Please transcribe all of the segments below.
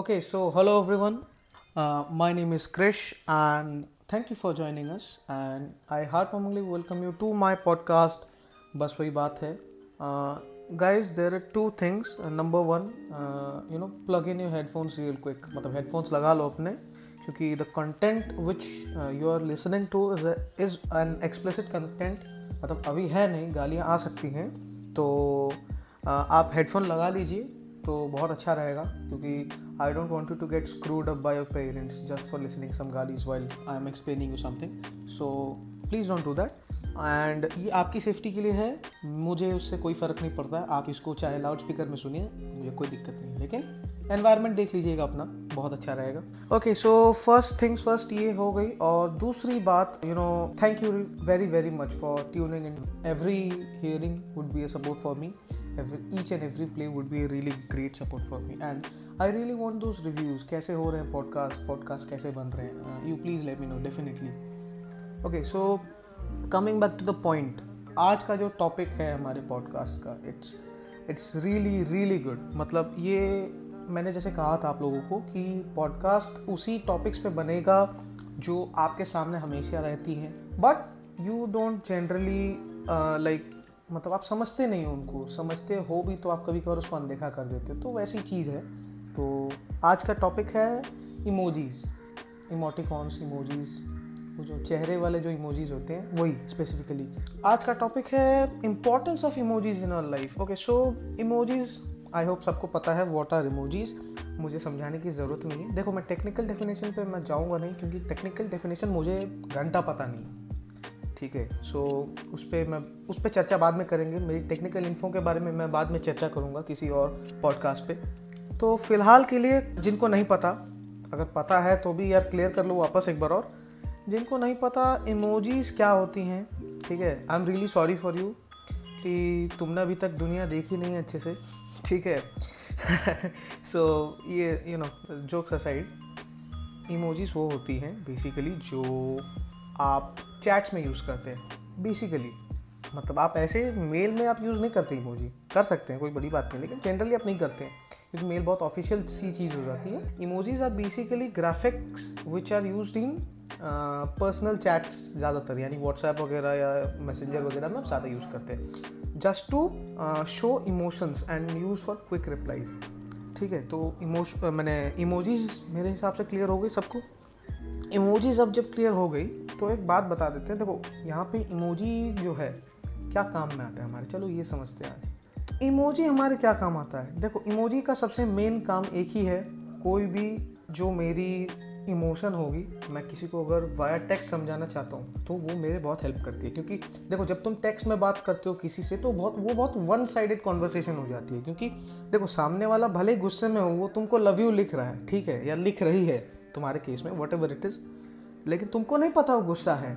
Okay, so hello everyone. Uh, my name is Krish, and thank you for joining us. And I heartwarmingly welcome you to my podcast. बस वही बात है guys there are two things uh, number one uh, you know plug in your headphones real quick मतलब headphones लगा लो अपने क्योंकि the content which uh, you are listening to is, a, is an explicit content मतलब अभी है नहीं गालियाँ आ सकती हैं तो uh, आप हेडफोन लगा लीजिए तो बहुत अच्छा रहेगा क्योंकि I don't want you to get screwed up by your parents just for listening some गालीज I am explaining you something so please don't do that and ये आपकी सेफ्टी के लिए है। मुझे उससे कोई फ़र्क नहीं पड़ता। है आप इसको चाहे लाउड स्पीकर में सुनिए। मुझे कोई दिक्कत नहीं। लेकिन एनवायरनमेंट देख लीजिएगा अपना। बहुत अच्छा रहेगा। Okay so first things first ये हो गई। और दूसरी बात you know thank you very very much for tuning in every hearing would be a support for me every, each and every play would really great support for me for me really want really reviews कैसे हो रहे हैं podcast podcast कैसे बन रहे हैं? You please let me know definitely okay so coming back to the point आज का जो टॉपिक है हमारे पॉडकास्ट का it's it's really really good मतलब ये मैंने जैसे कहा था आप लोगों को कि पॉडकास्ट उसी टॉपिक्स पे बनेगा जो आपके सामने हमेशा रहती हैं। But you don't generally like मतलब आप समझते नहीं हो उनको। समझते हो भी तो आप कभी कभार उसको अनदेखा कर देते हो। तो वैसी चीज़ है। तो आज का टॉपिक है इमोजीज इमोटिकॉन्स इमोजीज वो जो चेहरे वाले जो इमोजीज होते हैं, वही स्पेसिफिकली आज का टॉपिक है importance of emojis in our life okay so emojis I hope सबको पता है वॉट आर इमोजीज मुझे समझाने की ज़रूरत नहीं है। देखो, मैं टेक्निकल डेफिनेशन पे मैं जाऊँगा नहीं, क्योंकि टेक्निकल डेफिनेशन मुझे घंटा पता नहीं ठीक है सो उस पर मैं, उस पर चर्चा बाद में करेंगे। मेरी टेक्निकल इन्फो के बारे में मैं बाद में चर्चा करूँगा किसी और पॉडकास्ट पे। तो फ़िलहाल के लिए जिनको नहीं पता अगर पता है तो भी यार क्लियर कर लो वापस एक बार और। जिनको नहीं पता इमोजीज क्या होती हैं ठीक है? I am really sorry for you कि तुमने अभी तक दुनिया देखी नहीं अच्छे से ठीक है? सो so, ये you know jokes aside emojis वो होती हैं बेसिकली जो आप चैट्स में यूज़ करते हैं बेसिकली मतलब आप ऐसे मेल में आप यूज़ नहीं करते इमोजी कर सकते हैं कोई बड़ी बात नहीं लेकिन जनरली आप नहीं करते हैं। क्योंकि मेल बहुत ऑफिशियल सी चीज़ हो जाती है। Emojis are basically graphics which are use in personal chats ज़्यादातर, यानी व्हाट्सएप वगैरह या मैसेंजर वगैरह में आप ज़्यादा यूज़ करते हैं। Just to show emotions and use for quick replies ठीक है तो इमोश मैंने इमोजीज मेरे हिसाब से क्लियर हो गई सबको। इमोजीज अब जब क्लियर हो गई तो एक बात बता देते हैं। देखो, यहाँ पे इमोजी जो है, क्या काम में आता है हमारे? चलो ये समझते हैं आज। इमोजी हमारे क्या काम आता है? देखो, इमोजी का सबसे मेन काम एक ही है। कोई भी जो मेरी इमोशन होगी, मैं किसी को अगर वाया टेक्स्ट समझाना चाहता हूँ तो वो मेरे बहुत हेल्प करती है। क्योंकि देखो, जब तुम टेक्स्ट में बात करते हो किसी से तो बहुत, वो बहुत वन साइडेड कॉन्वर्सेशन हो जाती है। क्योंकि देखो, सामने वाला भले ही गुस्से में हो, वो तुमको लव यू लिख रहा है, ठीक है, या लिख रही है तुम्हारे केस में वट एवर इट इज़ लेकिन तुमको नहीं पता वो गुस्सा है,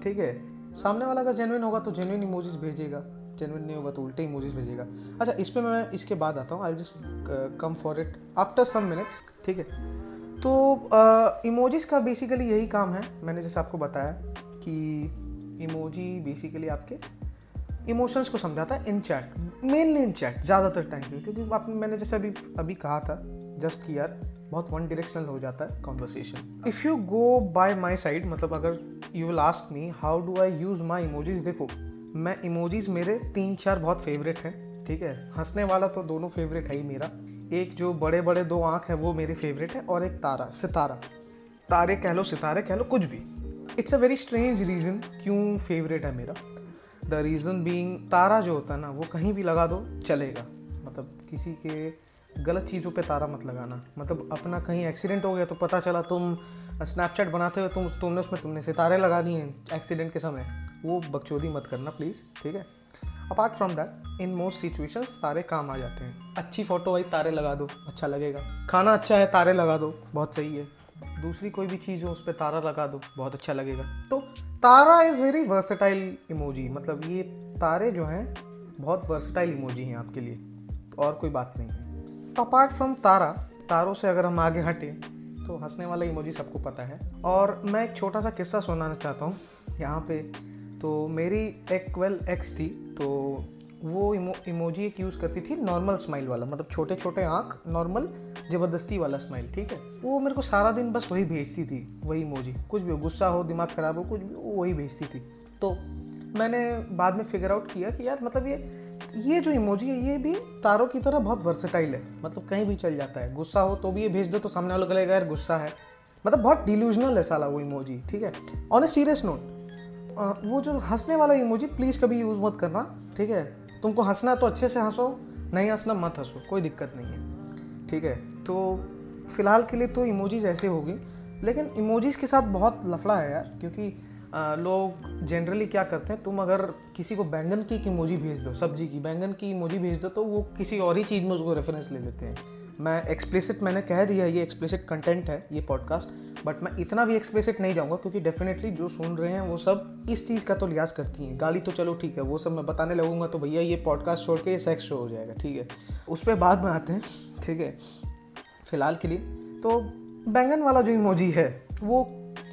ठीक है। सामने वाला अगर जेनुइन होगा तो जेनुइन इमोजीज भेजेगा। जेनविन नहीं होगा तो उल्टे इमोजीज भेजेगा। अच्छा इस पर मैं इसके बाद आता हूँ। I just come for it after some minutes ठीक है? तो इमोजीज uh, का बेसिकली यही काम है। मैंने जैसे आपको बताया कि इमोजी बेसिकली आपके इमोशंस को समझाता है in chat mainly in chat ज़्यादातर टाइम क्योंकि आप मैंने जैसे अभी अभी कहा था जस्ट कि यार बहुत वन डिरेक्शनल हो जाता है conversation if you go by my side मतलब अगर you will ask me how do I use my emojis देखो मैं इमोजीज मेरे तीन चार बहुत फेवरेट हैं, ठीक है? हंसने वाला तो दोनों फेवरेट है ही मेरा। एक जो बड़े बड़े दो आँख है, वो मेरे फेवरेट है, और एक तारा, सितारा। तारे कह लो, सितारे कह लो, कुछ भी। It's a very strange reason क्यों फेवरेट है मेरा। द रीज़न बींग तारा जो होता है ना, वो कहीं भी लगा दो, चलेगा। मतलब किसी के गलत चीज़ों पे तारा मत लगाना। मतलब अपना कहीं एक्सीडेंट हो गया तो पता चला, तुम स्नैपचैट बनाते हुए तुम, तुमने उसमें, तुमने सितारे लगा दिए एक्सीडेंट के समय। वो बकचोदी मत करना प्लीज़ ठीक है? Apart from that in most situation तारे काम आ जाते हैं। अच्छी फ़ोटो भाई तारे लगा दो अच्छा लगेगा। खाना अच्छा है, तारे लगा दो, बहुत सही है। दूसरी कोई भी चीज़ हो, उस पर तारा लगा दो, बहुत अच्छा लगेगा। तो तारा इज़ वेरी वर्सटाइल इमोजी मतलब ये तारे जो हैं, बहुत वर्सटाइल इमोजी हैं आपके लिए तो और कोई बात नहीं है। अपार्ट फ्रॉम तारा, तारों से अगर हम आगे हटें तो हंसने वाला इमोजी सबको पता है। और मैं एक छोटा सा किस्सा सुनाना चाहता हूँ, यहाँ पे तो मेरी एक वेल एक्स थी तो वो इमो, इमोजी एक यूज़ करती थी नॉर्मल स्माइल वाला मतलब छोटे छोटे आँख नॉर्मल ज़बरदस्ती वाला स्माइल ठीक है? वो मेरे को सारा दिन बस वही भेजती थी, वही इमोजी कुछ भी हो, गुस्सा हो, दिमाग ख़राब हो, कुछ भी वो वही भेजती थी। तो मैंने बाद में फिगर आउट किया कि यार मतलब ये ये जो इमोजी है, ये भी तारों की तरह बहुत वर्सेटाइल है। मतलब कहीं भी चल जाता है। गुस्सा हो तो भी ये भेज दो तो सामने वाला लगेगा यार, गुस्सा है। मतलब बहुत डिल्यूजनल है साला वो इमोजी ठीक है? ऑन ए सीरियस नोट वो जो हंसने वाला इमोजी प्लीज़ कभी यूज़ मत करना ठीक है? तुमको हंसना तो अच्छे से हंसो नहीं हंसना मत हंसो कोई दिक्कत नहीं है ठीक है? तो फ़िलहाल के लिए तो इमोजीज ऐसे होगी लेकिन इमोजीज के साथ बहुत लफड़ा है यार क्योंकि आ, लोग जनरली क्या करते हैं तुम अगर किसी को बैंगन की इमोजी भेज दो सब्ज़ी की बैंगन की इमोजी भेज दो तो वो किसी और ही चीज़ में उसको रेफरेंस ले लेते हैं। मैं एक्सप्लिसिट मैंने कह दिया ये एक्सप्लिसिट कंटेंट है ये पॉडकास्ट बट मैं इतना भी एक्सप्लिसिट नहीं जाऊँगा क्योंकि डेफिनेटली जो सुन रहे हैं वो सब इस चीज़ का तो लिहाज करती हैं। गाली तो चलो ठीक है, वो सब मैं बताने लगूँगा तो भैया ये पॉडकास्ट छोड़ के ये सेक्स शो हो जाएगा, ठीक है। उस पर बाद में आते हैं, ठीक है, फ़िलहाल के लिए। तो बैंगन वाला जो इमोजी है, वो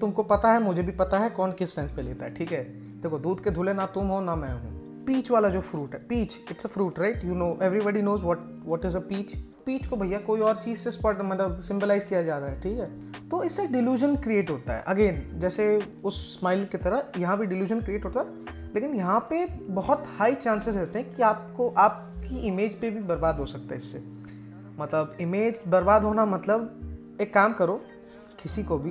तुमको पता है, मुझे भी पता है कौन किस सेंस पे लेता है, ठीक है। देखो, दूध के धुले ना तुम हो, ना मैं हूँ। पीच वाला जो फ्रूट है, peach it's a fruit right you know everybody knows what what is a peach peach को भैया कोई और चीज़ से स्पॉट मतलब सिंबलाइज किया जा रहा है, ठीक है? तो इससे डिल्यूजन क्रिएट होता है। अगेन जैसे उस स्माइल की तरह, यहाँ भी डिल्यूजन क्रिएट होता है, लेकिन यहाँ पे बहुत हाई चांसेस रहते हैं कि आपको, आपकी इमेज पे भी बर्बाद हो सकता है इससे। मतलब इमेज बर्बाद होना मतलब एक काम करो, किसी को भी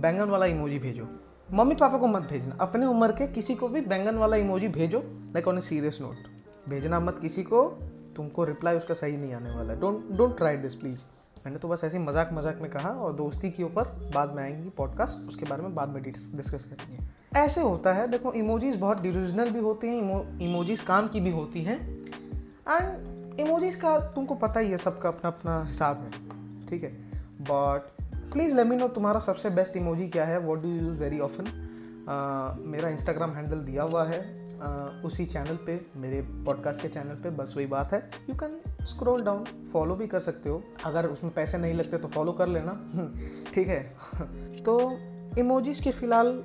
बैंगन वाला इमोजी भेजो। मम्मी पापा को मत भेजना, अपने उम्र के किसी को भी बैंगन वाला इमोजी भेजो like on a serious note भेजना मत किसी को तुमको रिप्लाई उसका सही नहीं आने वाला है। Don't don't try this please मैंने तो बस ऐसे मज़ाक मज़ाक में कहा और दोस्ती के ऊपर बाद में आएँगी पॉडकास्ट उसके बारे में बाद में डिस्कस करेंगे। ऐसे होता है, देखो इमोजीज बहुत डिविजनल भी होते हैं इमोजीज काम की भी होती हैं। एंड इमोजीज का तुमको पता ही है, सबका अपना अपना हिसाब है। ठीक है? But please let me know तुम्हारा सबसे बेस्ट इमोजी क्या है? What do use very often मेरा इंस्टाग्राम हैंडल दिया हुआ है। उसी चैनल पे, मेरे पॉडकास्ट के चैनल पे बस वही बात है। You can scroll down follow भी कर सकते हो। अगर उसमें पैसे नहीं लगते तो फॉलो कर लेना। ठीक है? तो इमोजीज के फ़िलहाल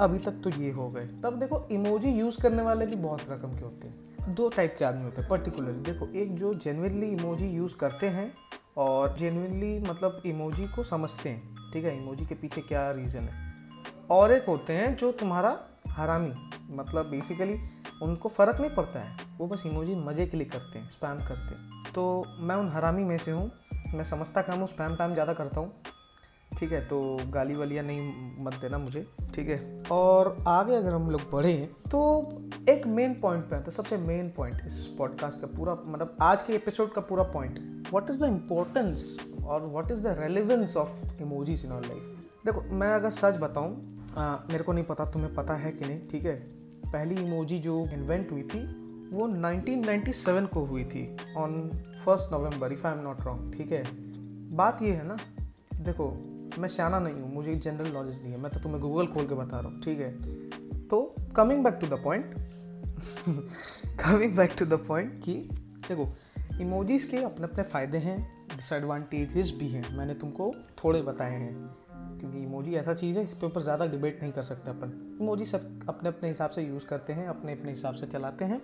अभी तक तो ये हो गए। तब देखो इमोजी यूज़ करने वाले भी बहुत रकम के होते हैं। दो टाइप के आदमी होते हैं पर्टिकुलरली देखो, एक जो जेनविनली इमोजी यूज़ करते हैं और जेनुइनली मतलब इमोजी को समझते हैं। ठीक है? इमोजी के पीछे क्या रीज़न है? और एक होते हैं जो तुम्हारा हरामी मतलब बेसिकली उनको फ़र्क नहीं पड़ता है। वो बस इमोजी मज़े के लिए करते हैं स्पैम करते हैं। तो मैं उन हरामी में से हूँ, मैं समझता काम हूँ स्पैम टाइम ज़्यादा करता हूँ। ठीक है तो गाली वालियाँ नहीं मत देना मुझे, ठीक है। और आगे अगर हम लोग बढ़ें तो एक मेन पॉइंट पे आता है। सबसे मेन पॉइंट इस पॉडकास्ट का पूरा मतलब आज के एपिसोड का पूरा point what is the importance और what is the relevance of emojis in our life देखो, मैं अगर सच बताऊँ मेरे को नहीं पता, तुम्हें पता है कि नहीं, ठीक है? पहली इमोजी जो इन्वेंट हुई थी, वो 1997 को हुई थी on first November if I am not wrong ठीक है? बात ये है ना, देखो, मैं सियाना नहीं हूँ, मुझे जनरल नॉलेज नहीं है, मैं तो तुम्हें गूगल खोल के बता रहा हूँ, ठीक है? तो coming back to the point coming back to the point कि, देखो इमोजीज़ के अपने अपने फ़ायदे हैं डिसएडवांटेजेस भी हैं, मैंने तुमको थोड़े बताए हैं। क्योंकि इमोजी ऐसा चीज़ है, इस पे ऊपर ज़्यादा डिबेट नहीं कर सकते अपन। इमोजी सब अपने अपने हिसाब से यूज़ करते हैं, अपने अपने हिसाब से चलाते हैं।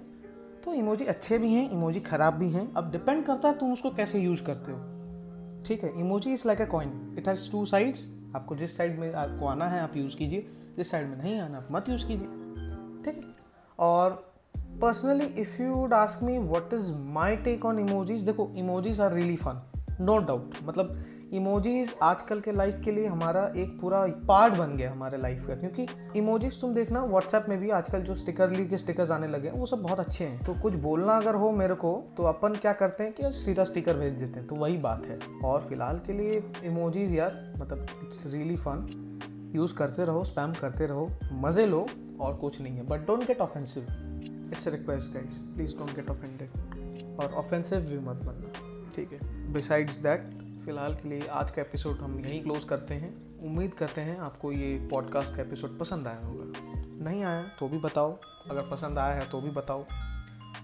तो इमोजी अच्छे भी हैं इमोजी ख़राब भी हैं। अब डिपेंड करता है तुम उसको कैसे यूज़ करते हो। ठीक है emoji is like a coin it has two sides आपको जिस साइड में आपको आना है, आप यूज़ कीजिए। जिस साइड में नहीं आना, आप मत यूज़ कीजिए। ठीक है? और personally if you would ask me what is my take on emojis देखो emojis are really fun no doubt मतलब इमोजीज आजकल के लाइफ के लिए हमारा एक पूरा पार्ट बन गया हमारे लाइफ का। क्योंकि इमोजीज तुम देखना व्हाट्सएप में भी आजकल जो स्टिकर ली के स्टिकर्स आने लगे हैं, वो सब बहुत अच्छे हैं। तो कुछ बोलना अगर हो मेरे को तो अपन क्या करते हैं कि सीधा स्टिकर भेज देते हैं। तो वही बात है। और फ़िलहाल के लिए इमोजीज यार मतलब इट्स रियली फन यूज़ करते रहो स्पैम करते रहो, मज़े लो, और कुछ नहीं है। But don't get offensive it's request guys please don't get offended और ऑफेंसिव भी मत बनना। ठीक है। बिसाइड्स दैट फ़िलहाल के लिए आज का एपिसोड हम यहीं क्लोज करते हैं। उम्मीद करते हैं आपको ये पॉडकास्ट का एपिसोड पसंद आया होगा। नहीं आया तो भी बताओ। अगर पसंद आया है तो भी बताओ।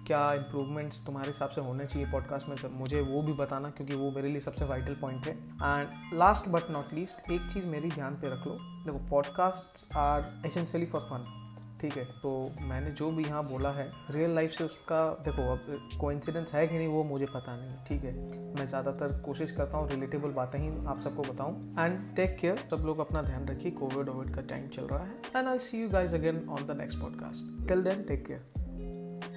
क्या इम्प्रूवमेंट्स तुम्हारे हिसाब से होने चाहिए पॉडकास्ट में? मुझे वो भी बताना, क्योंकि वो मेरे लिए सबसे वाइटल पॉइंट है। And last but not least एक चीज़ मेरी ध्यान पे रख लो। देखो podcast are essentially for fun ठीक है तो मैंने जो भी यहाँ बोला है रियल लाइफ से उसका, देखो, अब कोइंसिडेंस है कि नहीं वो मुझे पता नहीं, ठीक है। मैं ज़्यादातर कोशिश करता हूँ रिलेटेबल बातें ही आप सबको बताऊँ। एंड टेक केयर सब लोग अपना ध्यान रखिए कोविड ओविड का टाइम चल रहा है। And I see you guys again on the next podcast till then take care